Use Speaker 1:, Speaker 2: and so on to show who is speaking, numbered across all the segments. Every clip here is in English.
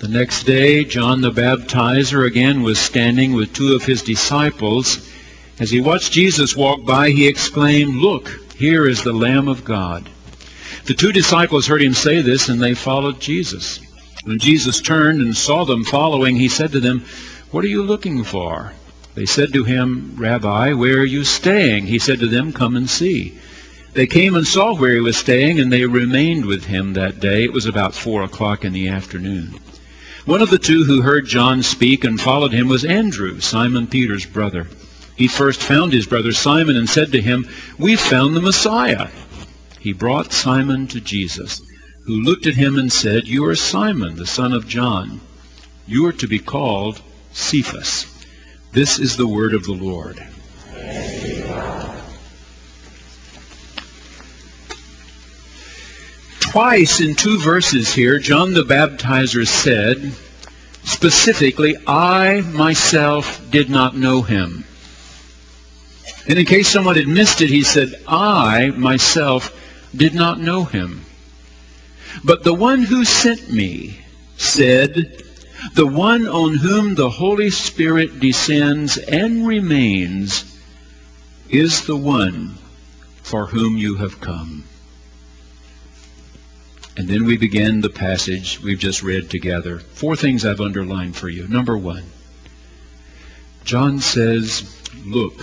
Speaker 1: The next day, John the Baptizer again was standing with two of his disciples. As he watched Jesus walk by, he exclaimed, Look, here is the Lamb of God. The two disciples heard him say this, and they followed Jesus. When Jesus turned and saw them following, he said to them, What are you looking for? They said to him, Rabbi, where are you staying? He said to them, Come and see. They came and saw where he was staying, and they remained with him that day. It was about four o'clock in the afternoon. One of the two who heard John speak and followed him was Andrew, Simon Peter's brother. He first found his brother Simon and said to him, We've found the Messiah. He brought Simon to Jesus, who looked at him and said, You are Simon, the son of John. You are to be called Cephas. This is the word of the Lord. Twice in two verses here, John the Baptizer said, specifically, I myself did not know him. And in case someone had missed it, he said, I myself did not know him. But the one who sent me said, the one on whom the Holy Spirit descends and remains is the one for whom you have come. And then we begin the passage we've just read together. Four things I've underlined for you. Number one, John says, Look,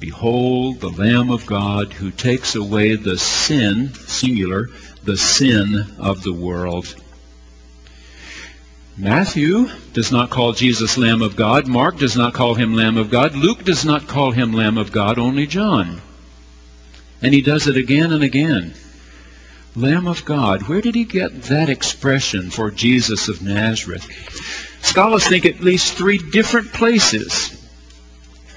Speaker 1: behold the Lamb of God who takes away the sin, singular, the sin of the world. Matthew does not call Jesus Lamb of God. Mark does not call him Lamb of God. Luke does not call him Lamb of God, only John. And he does it again and again. Lamb of God. Where did he get that expression for Jesus of Nazareth? Scholars think at least three different places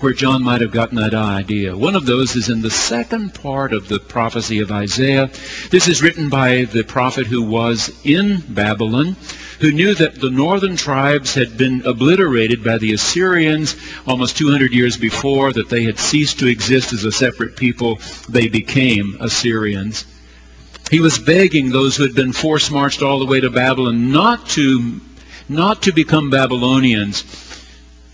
Speaker 1: where John might have gotten that idea. One of those is in the second part of the prophecy of Isaiah. This is written by the prophet who was in Babylon, who knew that the northern tribes had been obliterated by the Assyrians almost 200 years before, that they had ceased to exist as a separate people. They became Assyrians. He was begging those who had been force marched all the way to Babylon not to, not to become Babylonians,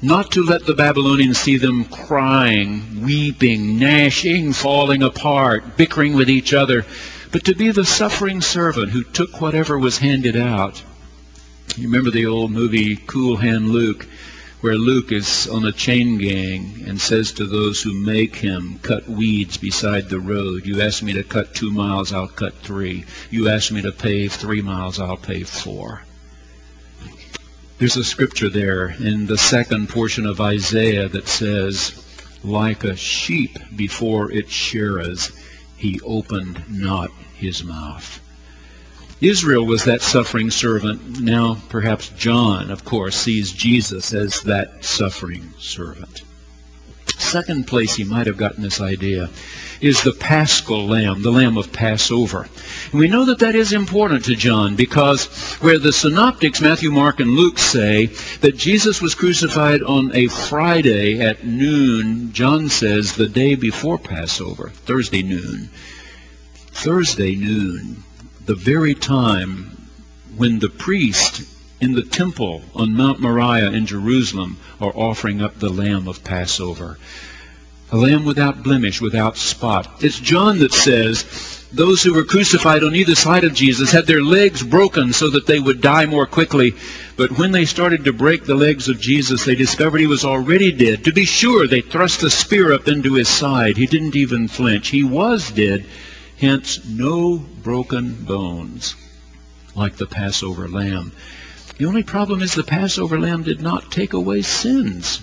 Speaker 1: not to let the Babylonians see them crying, weeping, gnashing, falling apart, bickering with each other, but to be the suffering servant who took whatever was handed out. You remember the old movie Cool Hand Luke? Where Luke is on a chain gang and says to those who make him cut weeds beside the road, you ask me to cut two miles, I'll cut three. You ask me to pave three miles, I'll pave four. There's a scripture there in the second portion of Isaiah that says, like a sheep before its shearers, he opened not his mouth. Israel was that suffering servant. Now, perhaps John, of course, sees Jesus as that suffering servant. Second place he might have gotten this idea is the paschal lamb, the lamb of Passover. And we know that that is important to John because where the synoptics, Matthew, Mark, and Luke say that Jesus was crucified on a Friday at noon, John says the day before Passover, Thursday noon. Thursday noon the very time when the priest in the temple on Mount Moriah in Jerusalem are offering up the lamb of Passover. A lamb without blemish, without spot. It's John that says those who were crucified on either side of Jesus had their legs broken so that they would die more quickly. But when they started to break the legs of Jesus, they discovered he was already dead. To be sure, they thrust a spear up into his side. He didn't even flinch. He was dead, Hence, no broken bones like the Passover lamb. The only problem is the Passover lamb did not take away sins.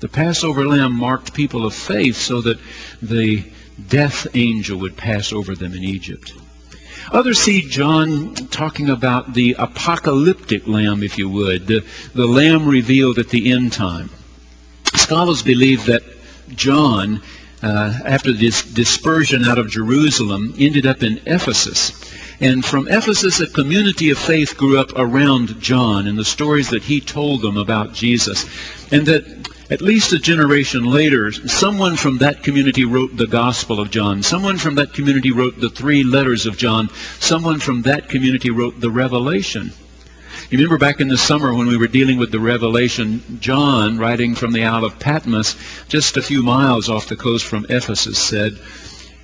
Speaker 1: The Passover lamb marked people of faith so that the death angel would pass over them in Egypt. Others see John talking about the apocalyptic lamb, if you would, the, the lamb revealed at the end time. Scholars believe that John uh, after this dispersion out of Jerusalem, ended up in Ephesus. And from Ephesus, a community of faith grew up around John and the stories that he told them about Jesus. And that at least a generation later, someone from that community wrote the Gospel of John. Someone from that community wrote the three letters of John. Someone from that community wrote the Revelation. You remember back in the summer when we were dealing with the Revelation, John, writing from the Isle of Patmos, just a few miles off the coast from Ephesus, said,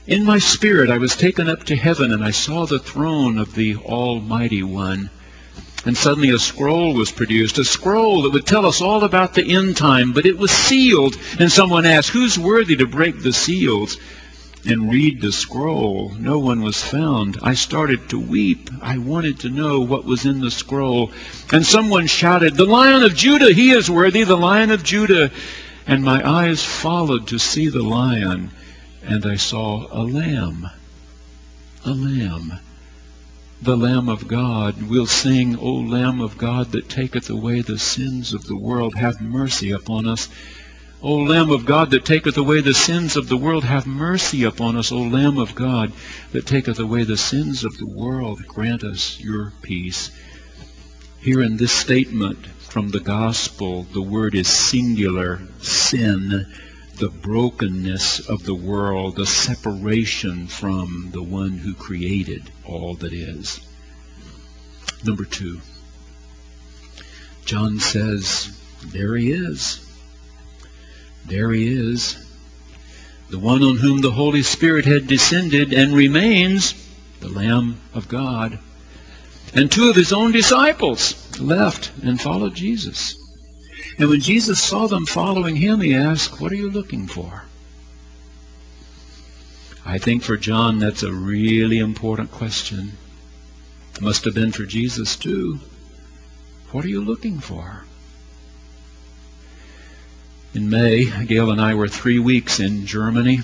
Speaker 1: In my spirit I was taken up to heaven, and I saw the throne of the Almighty One. And suddenly a scroll was produced, a scroll that would tell us all about the end time, but it was sealed. And someone asked, Who's worthy to break the seals? And read the scroll. No one was found. I started to weep. I wanted to know what was in the scroll. And someone shouted, The Lion of Judah, he is worthy, the Lion of Judah. And my eyes followed to see the lion, and I saw a lamb. A lamb. The Lamb of God. We'll sing, O Lamb of God that taketh away the sins of the world, have mercy upon us. O Lamb of God that taketh away the sins of the world, have mercy upon us. O Lamb of God that taketh away the sins of the world, grant us your peace. Here in this statement from the gospel, the word is singular, sin, the brokenness of the world, the separation from the one who created all that is. Number two, John says, there he is. There he is, the one on whom the Holy Spirit had descended and remains the Lamb of God. And two of his own disciples left and followed Jesus. And when Jesus saw them following him, he asked, What are you looking for? I think for John that's a really important question. It must have been for Jesus too. What are you looking for? In May, Gail and I were three weeks in Germany.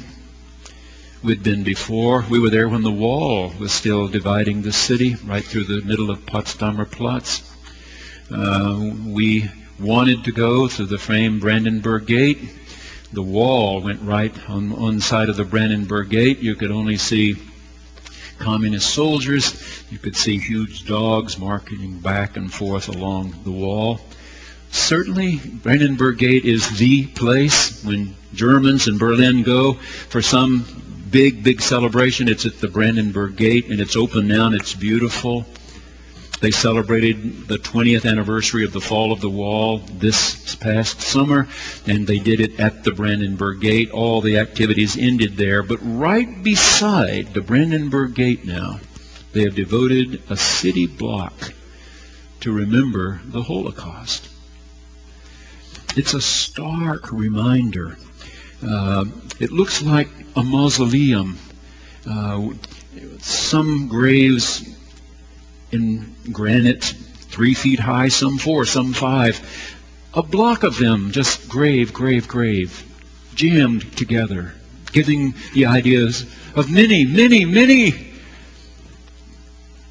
Speaker 1: We'd been before. We were there when the wall was still dividing the city, right through the middle of Potsdamer Platz. Uh, we wanted to go through the famed Brandenburg Gate. The wall went right on one side of the Brandenburg Gate. You could only see communist soldiers. You could see huge dogs marching back and forth along the wall. Certainly, Brandenburg Gate is the place when Germans in Berlin go for some big, big celebration. It's at the Brandenburg Gate, and it's open now, and it's beautiful. They celebrated the 20th anniversary of the fall of the wall this past summer, and they did it at the Brandenburg Gate. All the activities ended there. But right beside the Brandenburg Gate now, they have devoted a city block to remember the Holocaust. It's a stark reminder. Uh, it looks like a mausoleum. Uh, some graves in granite, three feet high, some four, some five. A block of them, just grave, grave, grave, jammed together, giving the ideas of many, many, many.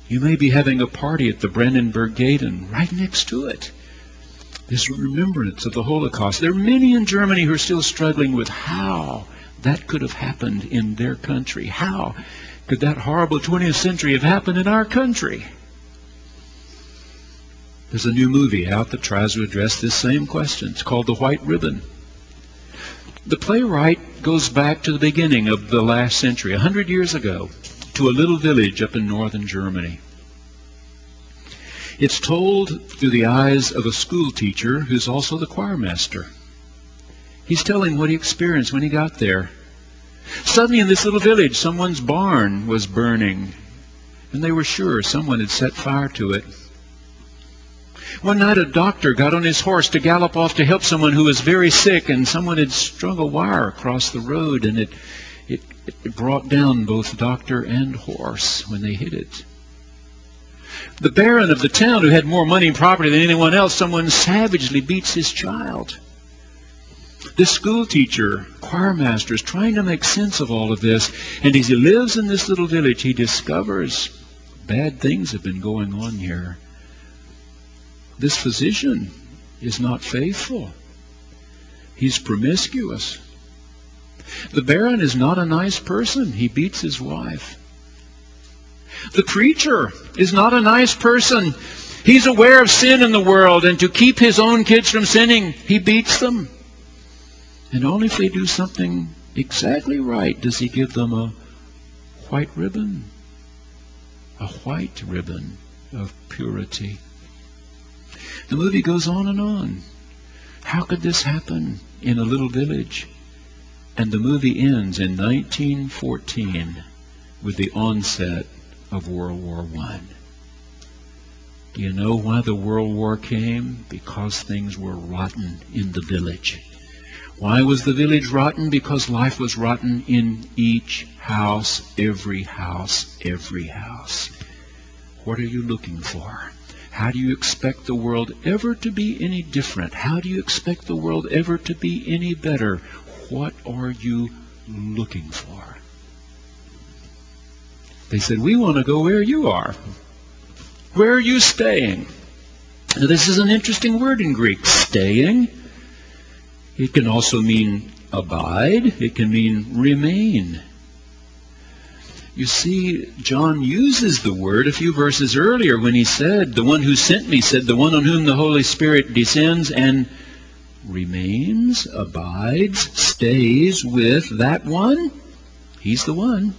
Speaker 1: You may be having a party at the Brandenburg Gate, and right next to it, this remembrance of the Holocaust. There are many in Germany who are still struggling with how that could have happened in their country. How could that horrible 20th century have happened in our country? There's a new movie out that tries to address this same question. It's called The White Ribbon. The playwright goes back to the beginning of the last century, a hundred years ago, to a little village up in northern Germany. It's told through the eyes of a school teacher who's also the choir master. He's telling what he experienced when he got there. Suddenly in this little village, someone's barn was burning, and they were sure someone had set fire to it. One night a doctor got on his horse to gallop off to help someone who was very sick, and someone had strung a wire across the road, and it, it, it brought down both doctor and horse when they hit it the baron of the town who had more money and property than anyone else, someone savagely beats his child. This school teacher, choir master, is trying to make sense of all of this. And as he lives in this little village, he discovers bad things have been going on here. This physician is not faithful. He's promiscuous. The baron is not a nice person. He beats his wife. The preacher is not a nice person. He's aware of sin in the world, and to keep his own kids from sinning, he beats them. And only if they do something exactly right does he give them a white ribbon. A white ribbon of purity. The movie goes on and on. How could this happen in a little village? And the movie ends in 1914 with the onset of World War I. Do you know why the World War came? Because things were rotten in the village. Why was the village rotten? Because life was rotten in each house, every house, every house. What are you looking for? How do you expect the world ever to be any different? How do you expect the world ever to be any better? What are you looking for? They said, We want to go where you are. Where are you staying? Now, this is an interesting word in Greek, staying. It can also mean abide, it can mean remain. You see, John uses the word a few verses earlier when he said, The one who sent me said, The one on whom the Holy Spirit descends and remains, abides, stays with that one. He's the one.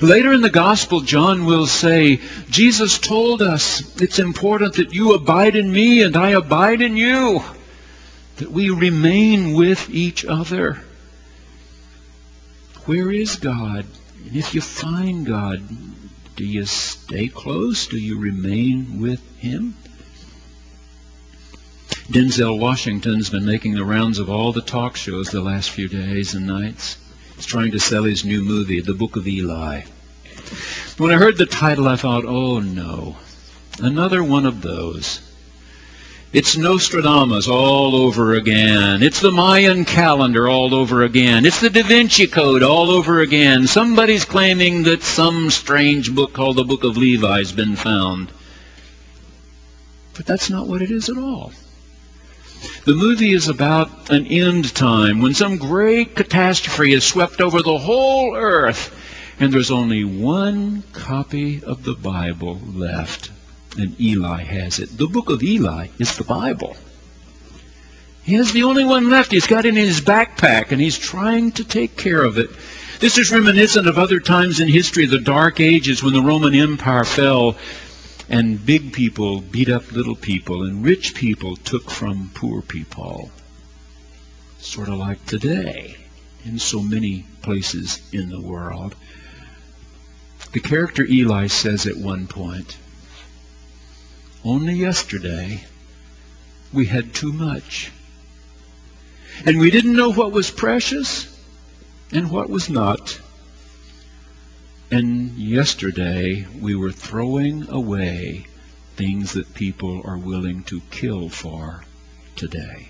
Speaker 1: Later in the gospel, John will say, Jesus told us it's important that you abide in me and I abide in you, that we remain with each other. Where is God? And if you find God, do you stay close? Do you remain with Him? Denzel Washington's been making the rounds of all the talk shows the last few days and nights. He's trying to sell his new movie, The Book of Eli. When I heard the title, I thought, oh no, another one of those. It's Nostradamus all over again. It's the Mayan calendar all over again. It's the Da Vinci Code all over again. Somebody's claiming that some strange book called the Book of Levi has been found. But that's not what it is at all. The movie is about an end time when some great catastrophe has swept over the whole earth and there's only one copy of the Bible left and Eli has it. The book of Eli is the Bible. He has the only one left. He's got it in his backpack and he's trying to take care of it. This is reminiscent of other times in history, the Dark Ages when the Roman Empire fell and big people beat up little people, and rich people took from poor people. Sort of like today in so many places in the world. The character Eli says at one point, Only yesterday we had too much. And we didn't know what was precious and what was not. And yesterday we were throwing away things that people are willing to kill for today.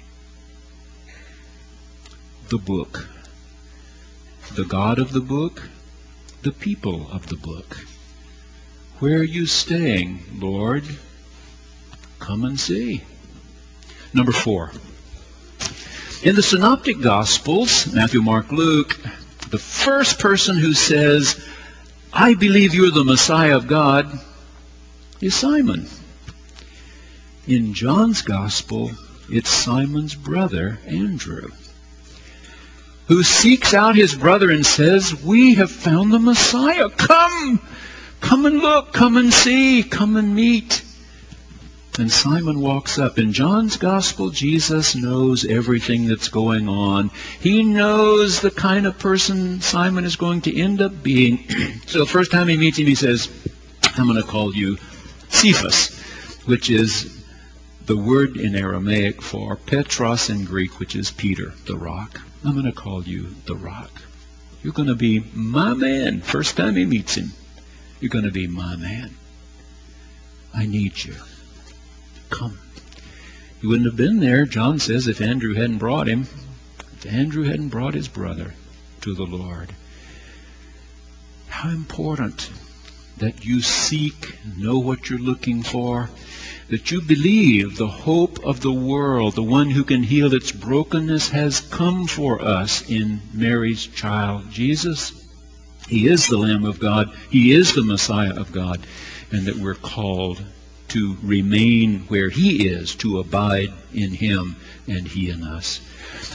Speaker 1: The book. The God of the book, the people of the book. Where are you staying, Lord? Come and see. Number four. In the Synoptic Gospels, Matthew, Mark, Luke, the first person who says, I believe you're the Messiah of God, is Simon. In John's Gospel, it's Simon's brother, Andrew, who seeks out his brother and says, We have found the Messiah. Come! Come and look. Come and see. Come and meet. And Simon walks up. In John's gospel, Jesus knows everything that's going on. He knows the kind of person Simon is going to end up being. so the first time he meets him, he says, I'm going to call you Cephas, which is the word in Aramaic for Petros in Greek, which is Peter, the rock. I'm going to call you the rock. You're going to be my man. First time he meets him, you're going to be my man. I need you. Come. He wouldn't have been there, John says, if Andrew hadn't brought him. If Andrew hadn't brought his brother to the Lord. How important that you seek, know what you're looking for, that you believe the hope of the world, the one who can heal its brokenness, has come for us in Mary's child, Jesus. He is the Lamb of God. He is the Messiah of God. And that we're called to remain where he is, to abide in him and he in us.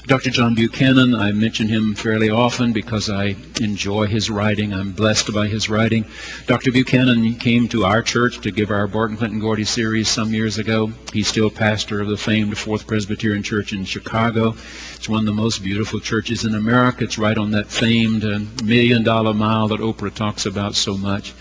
Speaker 1: Dr. John Buchanan, I mention him fairly often because I enjoy his writing. I'm blessed by his writing. Dr. Buchanan came to our church to give our Barton Clinton Gordy series some years ago. He's still pastor of the famed Fourth Presbyterian Church in Chicago. It's one of the most beautiful churches in America. It's right on that famed uh, million dollar mile that Oprah talks about so much.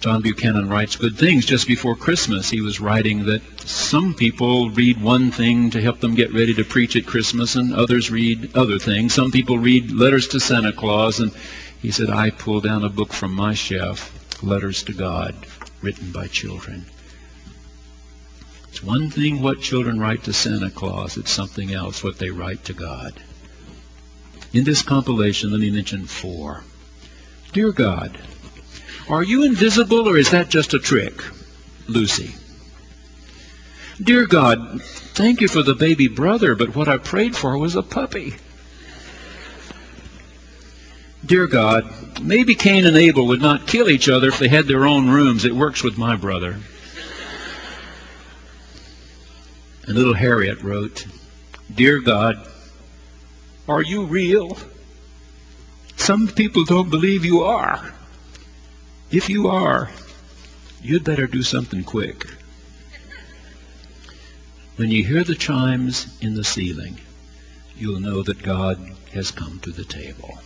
Speaker 1: John Buchanan writes good things. Just before Christmas, he was writing that some people read one thing to help them get ready to preach at Christmas, and others read other things. Some people read letters to Santa Claus, and he said, I pull down a book from my shelf, Letters to God, written by children. It's one thing what children write to Santa Claus, it's something else what they write to God. In this compilation, let me mention four. Dear God, are you invisible or is that just a trick? Lucy. Dear God, thank you for the baby brother, but what I prayed for was a puppy. Dear God, maybe Cain and Abel would not kill each other if they had their own rooms. It works with my brother. And little Harriet wrote, Dear God, are you real? Some people don't believe you are. If you are, you'd better do something quick. When you hear the chimes in the ceiling, you'll know that God has come to the table.